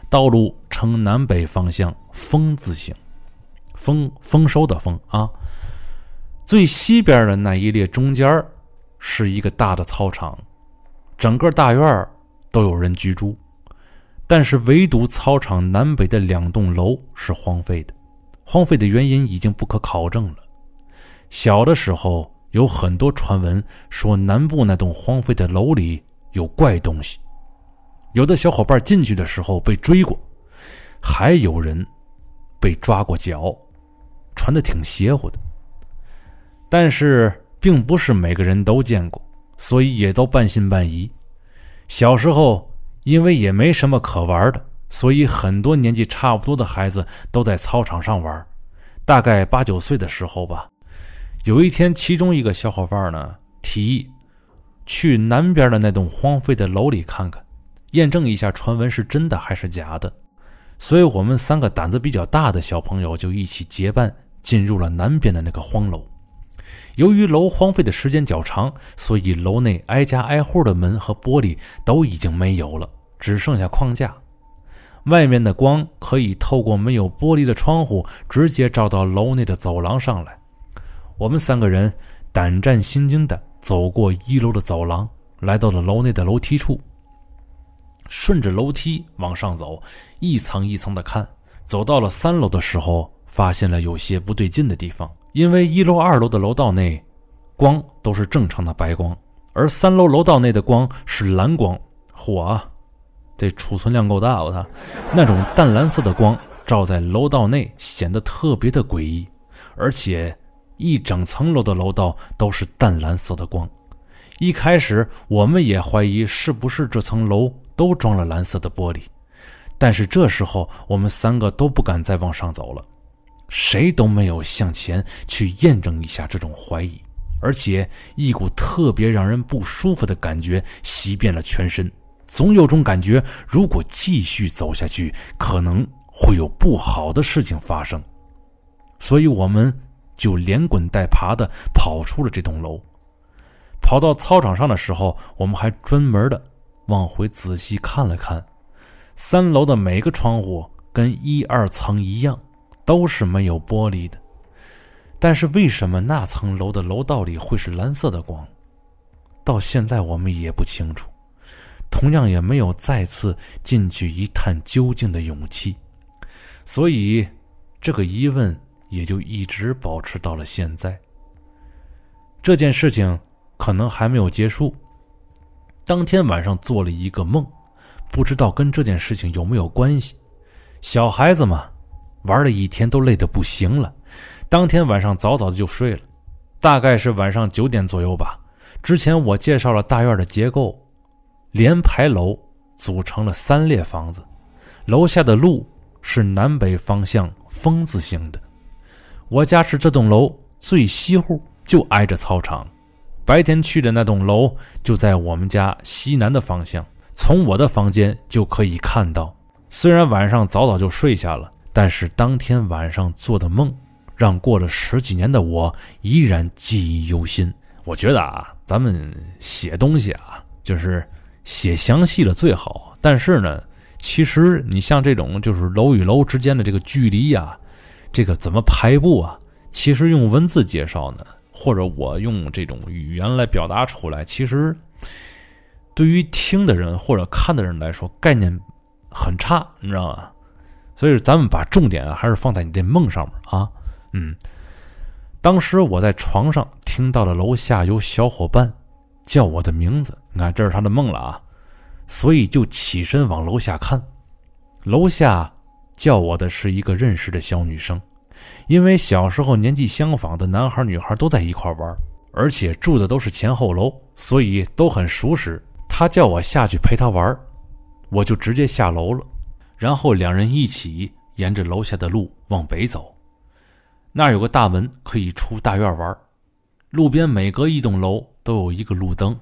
道路呈南北方向“丰”字形，丰丰收的丰啊。最西边的那一列中间是一个大的操场，整个大院都有人居住，但是唯独操场南北的两栋楼是荒废的。荒废的原因已经不可考证了。小的时候有很多传闻说南部那栋荒废的楼里有怪东西，有的小伙伴进去的时候被追过，还有人被抓过脚，传的挺邪乎的。但是并不是每个人都见过，所以也都半信半疑。小时候，因为也没什么可玩的，所以很多年纪差不多的孩子都在操场上玩。大概八九岁的时候吧，有一天，其中一个小伙伴呢提议去南边的那栋荒废的楼里看看，验证一下传闻是真的还是假的。所以，我们三个胆子比较大的小朋友就一起结伴进入了南边的那个荒楼。由于楼荒废的时间较长，所以楼内挨家挨户的门和玻璃都已经没有了，只剩下框架。外面的光可以透过没有玻璃的窗户，直接照到楼内的走廊上来。我们三个人胆战心惊地走过一楼的走廊，来到了楼内的楼梯处。顺着楼梯往上走，一层一层的看，走到了三楼的时候，发现了有些不对劲的地方。因为一楼、二楼的楼道内，光都是正常的白光，而三楼楼道内的光是蓝光。嚯，这储存量够大！我操，那种淡蓝色的光照在楼道内，显得特别的诡异，而且一整层楼的楼道都是淡蓝色的光。一开始我们也怀疑是不是这层楼都装了蓝色的玻璃，但是这时候我们三个都不敢再往上走了，谁都没有向前去验证一下这种怀疑。而且一股特别让人不舒服的感觉袭遍了全身，总有种感觉，如果继续走下去，可能会有不好的事情发生。所以我们就连滚带爬的跑出了这栋楼。跑到操场上的时候，我们还专门的往回仔细看了看，三楼的每个窗户跟一二层一样，都是没有玻璃的。但是为什么那层楼的楼道里会是蓝色的光？到现在我们也不清楚，同样也没有再次进去一探究竟的勇气，所以这个疑问也就一直保持到了现在。这件事情可能还没有结束。当天晚上做了一个梦，不知道跟这件事情有没有关系。小孩子嘛，玩了一天都累得不行了。当天晚上早早的就睡了，大概是晚上九点左右吧。之前我介绍了大院的结构，连排楼组成了三列房子，楼下的路是南北方向风字形的。我家是这栋楼最西户，就挨着操场。白天去的那栋楼就在我们家西南的方向，从我的房间就可以看到。虽然晚上早早就睡下了，但是当天晚上做的梦。让过了十几年的我依然记忆犹新。我觉得啊，咱们写东西啊，就是写详细了最好。但是呢，其实你像这种就是楼与楼之间的这个距离呀，这个怎么排布啊？其实用文字介绍呢，或者我用这种语言来表达出来，其实对于听的人或者看的人来说，概念很差，你知道吗？所以咱们把重点还是放在你这梦上面啊。嗯，当时我在床上听到了楼下有小伙伴叫我的名字，你看这是他的梦了啊，所以就起身往楼下看。楼下叫我的是一个认识的小女生，因为小时候年纪相仿的男孩女孩都在一块玩，而且住的都是前后楼，所以都很熟识。她叫我下去陪她玩，我就直接下楼了，然后两人一起沿着楼下的路往北走。那儿有个大门，可以出大院玩。路边每隔一栋楼都有一个路灯。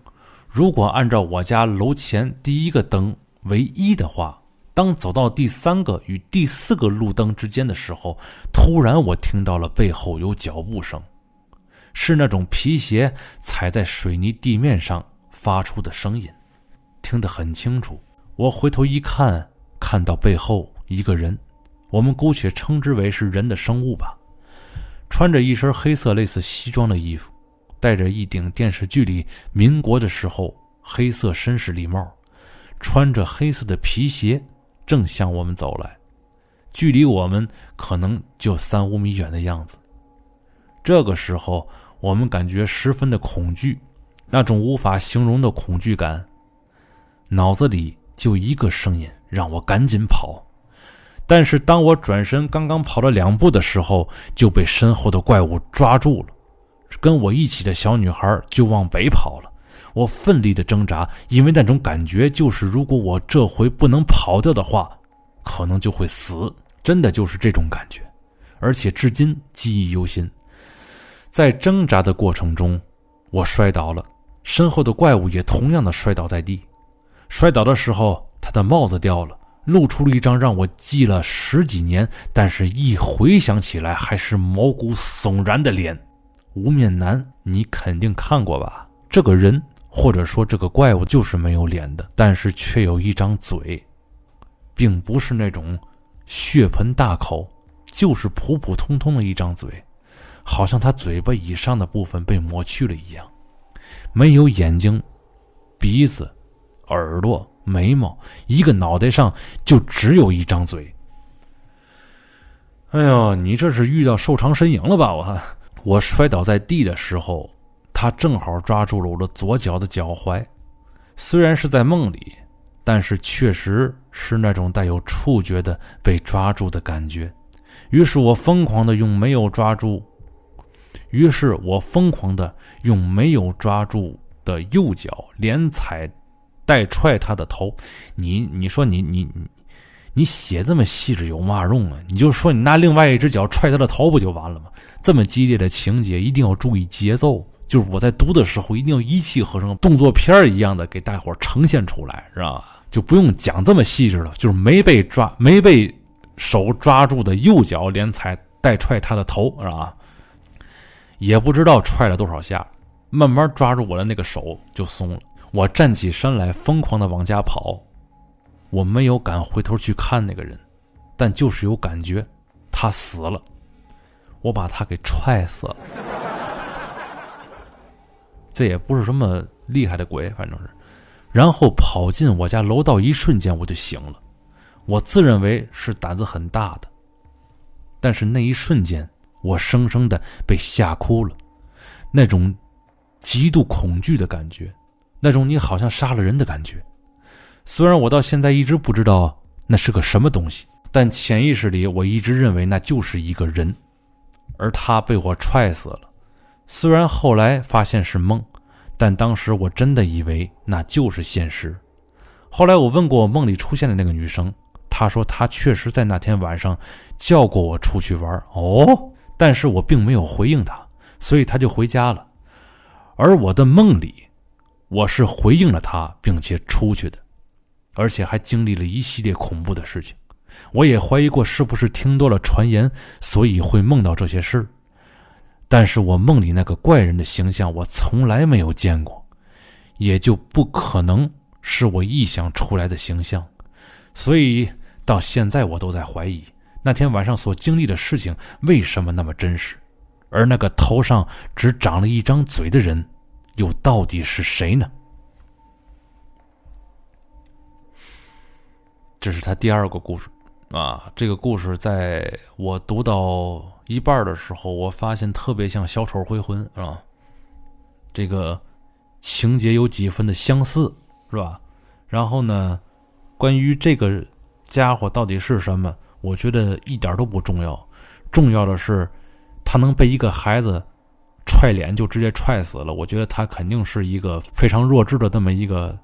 如果按照我家楼前第一个灯为一的话，当走到第三个与第四个路灯之间的时候，突然我听到了背后有脚步声，是那种皮鞋踩在水泥地面上发出的声音，听得很清楚。我回头一看，看到背后一个人，我们姑且称之为是人的生物吧。穿着一身黑色类似西装的衣服，戴着一顶电视剧里民国的时候黑色绅士礼帽，穿着黑色的皮鞋，正向我们走来，距离我们可能就三五米远的样子。这个时候，我们感觉十分的恐惧，那种无法形容的恐惧感，脑子里就一个声音，让我赶紧跑。但是当我转身刚刚跑了两步的时候，就被身后的怪物抓住了。跟我一起的小女孩就往北跑了。我奋力的挣扎，因为那种感觉就是，如果我这回不能跑掉的话，可能就会死。真的就是这种感觉，而且至今记忆犹新。在挣扎的过程中，我摔倒了，身后的怪物也同样的摔倒在地。摔倒的时候，他的帽子掉了。露出了一张让我记了十几年，但是一回想起来还是毛骨悚然的脸。无面男，你肯定看过吧？这个人或者说这个怪物就是没有脸的，但是却有一张嘴，并不是那种血盆大口，就是普普通通的一张嘴，好像他嘴巴以上的部分被抹去了一样，没有眼睛、鼻子、耳朵。眉毛，一个脑袋上就只有一张嘴。哎呦，你这是遇到瘦长身影了吧？我我摔倒在地的时候，他正好抓住了我的左脚的脚踝。虽然是在梦里，但是确实是那种带有触觉的被抓住的感觉。于是我疯狂的用没有抓住，于是我疯狂的用没有抓住的右脚连踩带踹他的头。你你说你你你写这么细致有嘛用啊？你就说你拿另外一只脚踹他的头不就完了吗？这么激烈的情节一定要注意节奏。就是我在读的时候一定要一气呵成，动作片一样的给大伙呈现出来，是吧？就不用讲这么细致了。就是没被抓、没被手抓住的右脚连踩带踹他的头，是吧？也不知道踹了多少下，慢慢抓住我的那个手就松了。我站起身来，疯狂的往家跑。我没有敢回头去看那个人，但就是有感觉，他死了。我把他给踹死了。这也不是什么厉害的鬼，反正是。然后跑进我家楼道，一瞬间我就醒了。我自认为是胆子很大的，但是那一瞬间。我生生的被吓哭了，那种极度恐惧的感觉，那种你好像杀了人的感觉。虽然我到现在一直不知道那是个什么东西，但潜意识里我一直认为那就是一个人，而他被我踹死了。虽然后来发现是梦，但当时我真的以为那就是现实。后来我问过我梦里出现的那个女生，她说她确实在那天晚上叫过我出去玩。哦。但是我并没有回应她，所以她就回家了。而我的梦里，我是回应了他，并且出去的，而且还经历了一系列恐怖的事情。我也怀疑过是不是听多了传言，所以会梦到这些事但是我梦里那个怪人的形象，我从来没有见过，也就不可能是我臆想出来的形象。所以到现在我都在怀疑。那天晚上所经历的事情为什么那么真实？而那个头上只长了一张嘴的人，又到底是谁呢？这是他第二个故事啊！这个故事在我读到一半的时候，我发现特别像《小丑回魂》啊，这个情节有几分的相似，是吧？然后呢，关于这个家伙到底是什么？我觉得一点都不重要，重要的是，他能被一个孩子踹脸就直接踹死了。我觉得他肯定是一个非常弱智的这么一个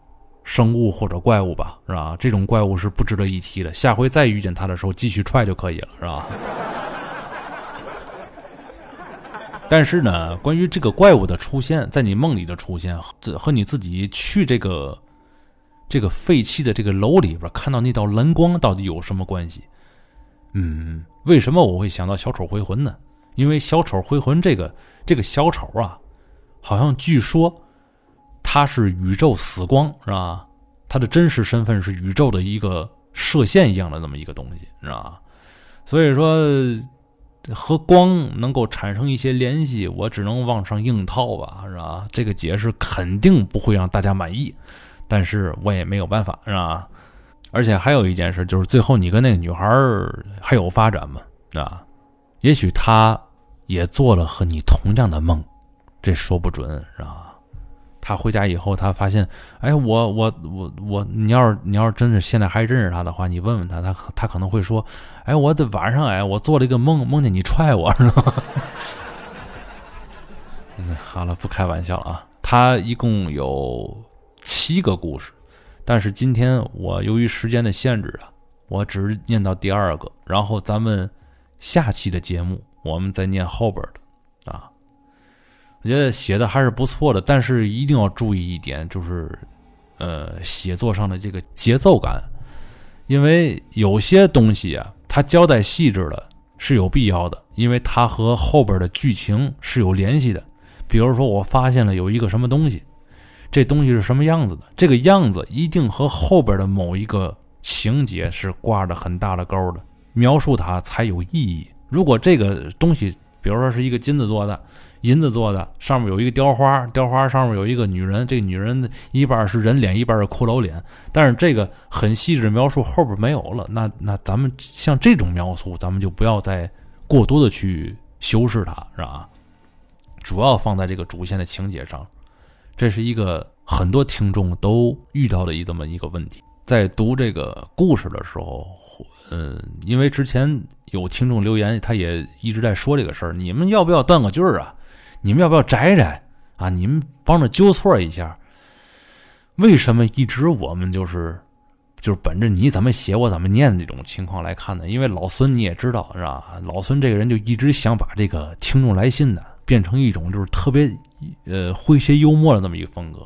生物或者怪物吧，是吧？这种怪物是不值得一提的。下回再遇见他的时候，继续踹就可以了，是吧？(laughs) 但是呢，关于这个怪物的出现，在你梦里的出现，和你自己去这个这个废弃的这个楼里边看到那道蓝光，到底有什么关系？嗯，为什么我会想到小丑回魂呢？因为小丑回魂这个这个小丑啊，好像据说他是宇宙死光，是吧？他的真实身份是宇宙的一个射线一样的那么一个东西，是吧？所以说和光能够产生一些联系，我只能往上硬套吧，是吧？这个解释肯定不会让大家满意，但是我也没有办法，是吧？而且还有一件事，就是最后你跟那个女孩还有发展吗？啊，也许她也做了和你同样的梦，这说不准，啊？他回家以后，他发现，哎，我我我我，你要是你要是真是现在还认识他的话，你问问他，他他可能会说，哎，我的晚上，哎，我做了一个梦，梦见你踹我，是吧？嗯，(laughs) 好了，不开玩笑了啊。他一共有七个故事。但是今天我由于时间的限制啊，我只是念到第二个，然后咱们下期的节目我们再念后边的啊。我觉得写的还是不错的，但是一定要注意一点，就是呃写作上的这个节奏感，因为有些东西啊，它交代细致了是有必要的，因为它和后边的剧情是有联系的。比如说，我发现了有一个什么东西。这东西是什么样子的？这个样子一定和后边的某一个情节是挂着很大的钩的，描述它才有意义。如果这个东西，比如说是一个金子做的、银子做的，上面有一个雕花，雕花上面有一个女人，这个女人一半是人脸，一半是骷髅脸，但是这个很细致的描述后边没有了，那那咱们像这种描述，咱们就不要再过多的去修饰它，是吧？主要放在这个主线的情节上。这是一个很多听众都遇到的一这么一个问题，在读这个故事的时候，嗯，因为之前有听众留言，他也一直在说这个事儿，你们要不要断个句儿啊？你们要不要摘摘啊？你们帮着纠错一下。为什么一直我们就是就是本着你怎么写我怎么念这种情况来看呢？因为老孙你也知道是吧？老孙这个人就一直想把这个听众来信呢变成一种就是特别呃诙谐幽默的那么一个风格。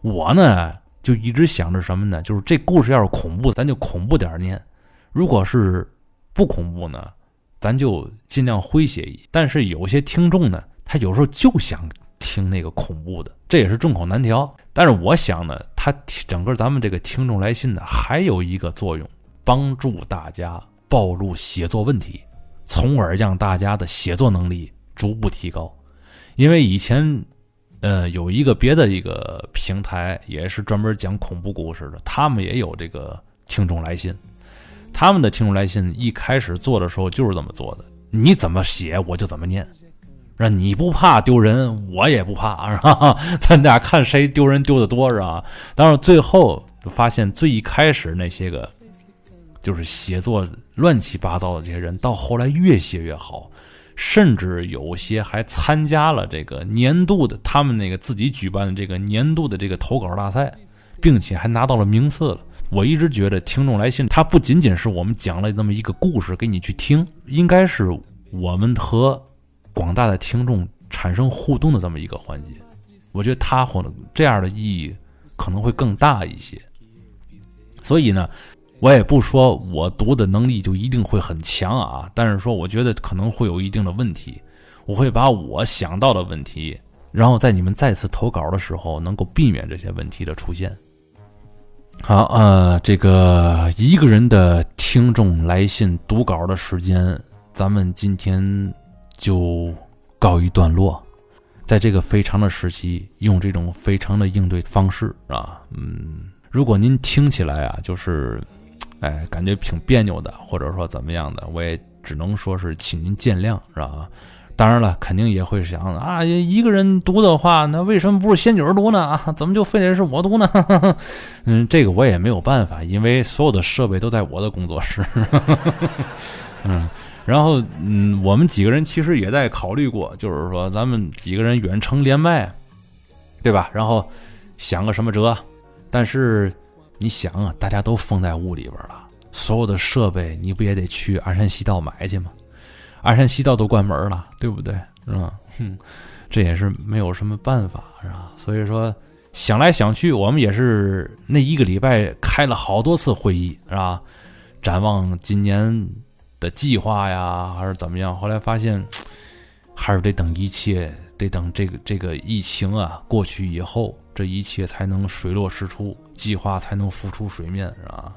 我呢就一直想着什么呢？就是这故事要是恐怖，咱就恐怖点念；如果是不恐怖呢，咱就尽量诙谐一。但是有些听众呢，他有时候就想。听那个恐怖的，这也是众口难调。但是我想呢，他整个咱们这个听众来信呢，还有一个作用，帮助大家暴露写作问题，从而让大家的写作能力逐步提高。因为以前，呃，有一个别的一个平台，也是专门讲恐怖故事的，他们也有这个听众来信。他们的听众来信一开始做的时候就是这么做的，你怎么写我就怎么念。是你不怕丢人，我也不怕，是吧？咱俩看谁丢人丢的多，是吧？但是最后发现，最一开始那些个就是写作乱七八糟的这些人，到后来越写越好，甚至有些还参加了这个年度的他们那个自己举办的这个年度的这个投稿大赛，并且还拿到了名次了。我一直觉得听众来信，它不仅仅是我们讲了那么一个故事给你去听，应该是我们和。广大的听众产生互动的这么一个环节，我觉得它或这样的意义可能会更大一些。所以呢，我也不说我读的能力就一定会很强啊，但是说我觉得可能会有一定的问题。我会把我想到的问题，然后在你们再次投稿的时候，能够避免这些问题的出现。好，呃，这个一个人的听众来信读稿的时间，咱们今天。就告一段落，在这个非常的时期，用这种非常的应对方式啊，嗯，如果您听起来啊，就是，哎，感觉挺别扭的，或者说怎么样的，我也只能说是请您见谅，是吧？当然了，肯定也会想啊，一个人读的话，那为什么不是仙女读呢？(laughs) 啊，怎么就非得是我读呢？(laughs) 嗯，这个我也没有办法，因为所有的设备都在我的工作室。(laughs) 嗯。然后，嗯，我们几个人其实也在考虑过，就是说咱们几个人远程连麦，对吧？然后想个什么辙？但是你想啊，大家都封在屋里边了，所有的设备你不也得去二山西道买去吗？二山西道都关门了，对不对？是吧？哼，这也是没有什么办法，是吧？所以说想来想去，我们也是那一个礼拜开了好多次会议，是吧？展望今年。的计划呀，还是怎么样？后来发现，还是得等一切，得等这个这个疫情啊过去以后，这一切才能水落石出，计划才能浮出水面，是吧？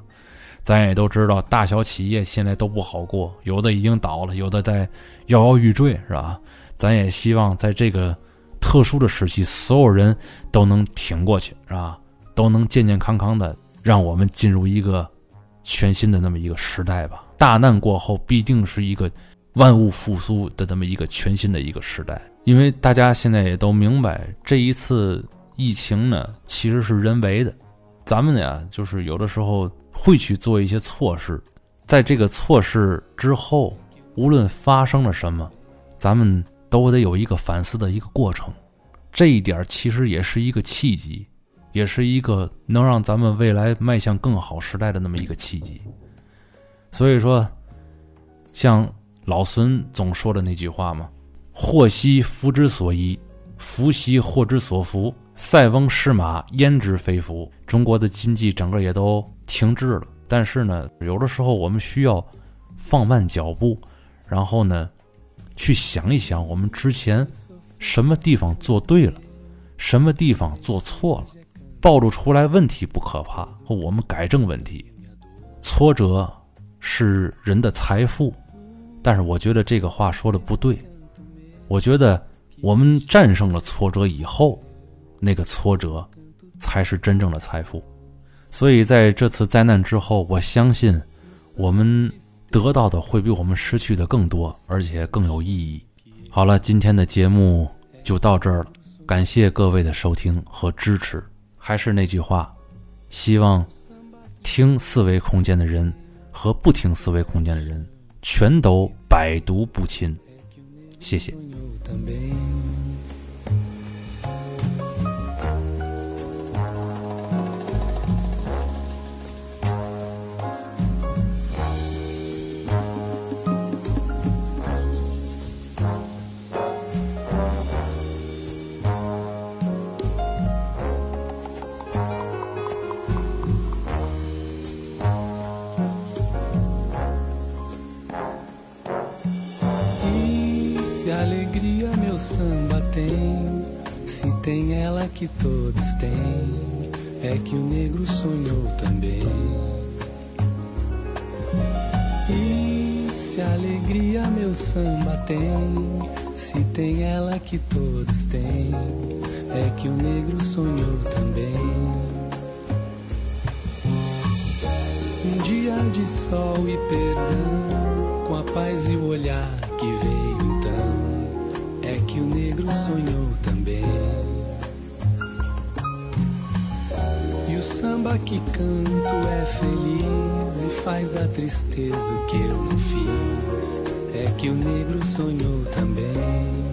咱也都知道，大小企业现在都不好过，有的已经倒了，有的在摇摇欲坠，是吧？咱也希望在这个特殊的时期，所有人都能挺过去，是吧？都能健健康康的，让我们进入一个全新的那么一个时代吧。大难过后必定是一个万物复苏的这么一个全新的一个时代，因为大家现在也都明白，这一次疫情呢其实是人为的，咱们呀就是有的时候会去做一些措施，在这个措施之后，无论发生了什么，咱们都得有一个反思的一个过程，这一点其实也是一个契机，也是一个能让咱们未来迈向更好时代的那么一个契机。所以说，像老孙总说的那句话嘛：“祸兮福之所依，福兮祸之所伏。塞翁失马，焉知非福？”中国的经济整个也都停滞了。但是呢，有的时候我们需要放慢脚步，然后呢，去想一想我们之前什么地方做对了，什么地方做错了。暴露出来问题不可怕，我们改正问题，挫折。是人的财富，但是我觉得这个话说的不对。我觉得我们战胜了挫折以后，那个挫折才是真正的财富。所以在这次灾难之后，我相信我们得到的会比我们失去的更多，而且更有意义。好了，今天的节目就到这儿了，感谢各位的收听和支持。还是那句话，希望听四维空间的人。和不听四维空间的人，全都百毒不侵。谢谢。alegria meu samba tem. Se tem ela que todos têm, é que o negro sonhou também. E se alegria meu samba tem, se tem ela que todos têm, é que o negro sonhou também. Um dia de sol e perdão, com a paz e o olhar que veio então que o negro sonhou também. E o samba que canto é feliz e faz da tristeza o que eu não fiz, é que o negro sonhou também.